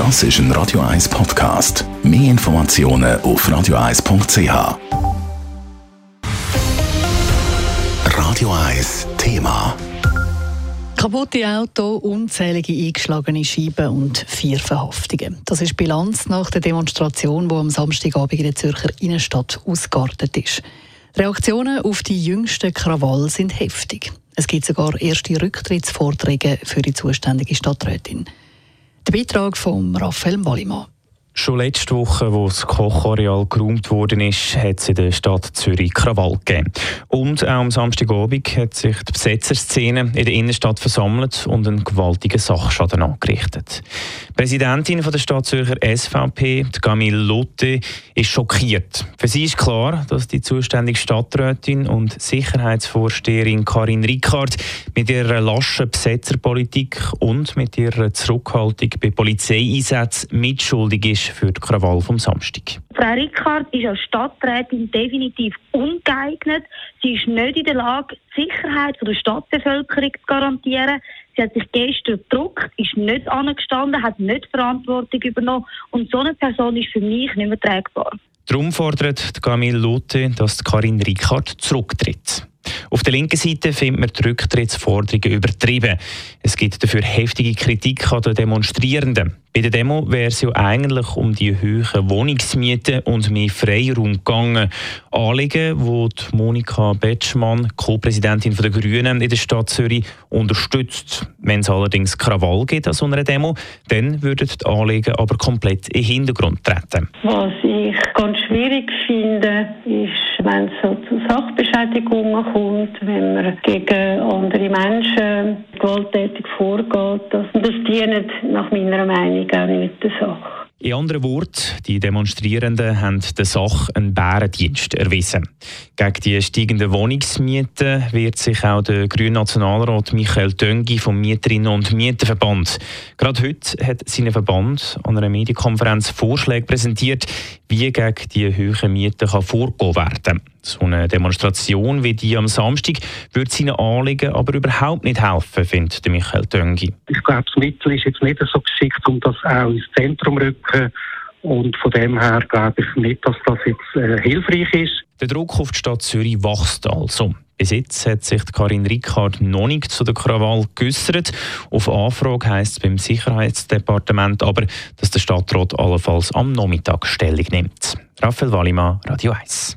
Das ist ein Radio 1 Podcast. Mehr Informationen auf radio1.ch. Radio 1 Thema. Kaputte Auto, unzählige eingeschlagene Scheiben und vier Verhaftungen. Das ist Bilanz nach der Demonstration, die am Samstagabend in der Zürcher Innenstadt ausgeartet ist. Reaktionen auf die jüngsten Krawall sind heftig. Es gibt sogar erste Rücktrittsvorträge für die zuständige Stadträtin. Der Beitrag von Raphael Wallimann. Schon letzte Woche, wo das Kochareal geräumt worden ist, hat es in der Stadt Zürich Krawall gegeben. Und auch am Samstagabend hat sich die Besetzerszene in der Innenstadt versammelt und einen gewaltigen Sachschaden angerichtet. Die Präsidentin von der Stadt Zürcher SVP, Camille Lotte, ist schockiert. Für sie ist klar, dass die zuständige Stadträtin und Sicherheitsvorsteherin Karin Rickard mit ihrer laschen Besetzerpolitik und mit ihrer Zurückhaltung bei Polizeieinsätzen mitschuldig ist für die Krawall vom Samstag. Frau Rickard ist als Stadträtin definitiv ungeeignet. Sie ist nicht in der Lage, die Sicherheit der Stadtbevölkerung zu garantieren. Sie hat sich gestern gedruckt, ist nicht angestanden, hat nicht Verantwortung übernommen. Und so eine Person ist für mich nicht mehr tragbar. Darum fordert Camille Lotte, dass Karin Rickard zurücktritt. Auf der linken Seite findet man die Rücktrittsforderungen übertrieben. Es gibt dafür heftige Kritik an den Demonstrierenden. Bei der Demo wäre es ja eigentlich um die hohen Wohnungsmieten und mehr Freiraum gegangen. Anliegen, wo die Monika Betschmann, Co-Präsidentin der Grünen in der Stadt Zürich, unterstützt. Wenn es allerdings Krawall gibt an so einer Demo, dann würden die Anliegen aber komplett in den Hintergrund treten. Was ich ganz schwierig finde, ist, wenn es so zu Sachbeschädigungen kommt, wenn man gegen andere Menschen gewalttätig vorgeht. Das, das dient nach meiner Meinung auch nicht der Sache. In anderen Worten, die Demonstrierenden haben der Sache einen Bärendienst erwiesen. Gegen die steigenden Wohnungsmieten wird sich auch der grüne Nationalrat Michael Döngi vom Mieterinnen- und Mieterverband. Gerade heute hat sein Verband an einer Medienkonferenz Vorschläge präsentiert, wie gegen die hohen Mieten vorgehen werden kann. So eine Demonstration wie die am Samstag würde seinen Anliegen aber überhaupt nicht helfen, findet Michael Döngi. Ich glaube, das Mittel ist jetzt nicht so geschickt, um das auch ins Zentrum zu rücken. Und von dem her glaube ich nicht, dass das jetzt äh, hilfreich ist. Der Druck auf die Stadt Zürich wächst also. Bis jetzt hat sich Karin Rickard noch nicht zu der Krawall geäußert. Auf Anfrage heisst es beim Sicherheitsdepartement aber, dass der Stadtrat allenfalls am Nachmittag Stellung nimmt. Raphael Wallimann, Radio 1.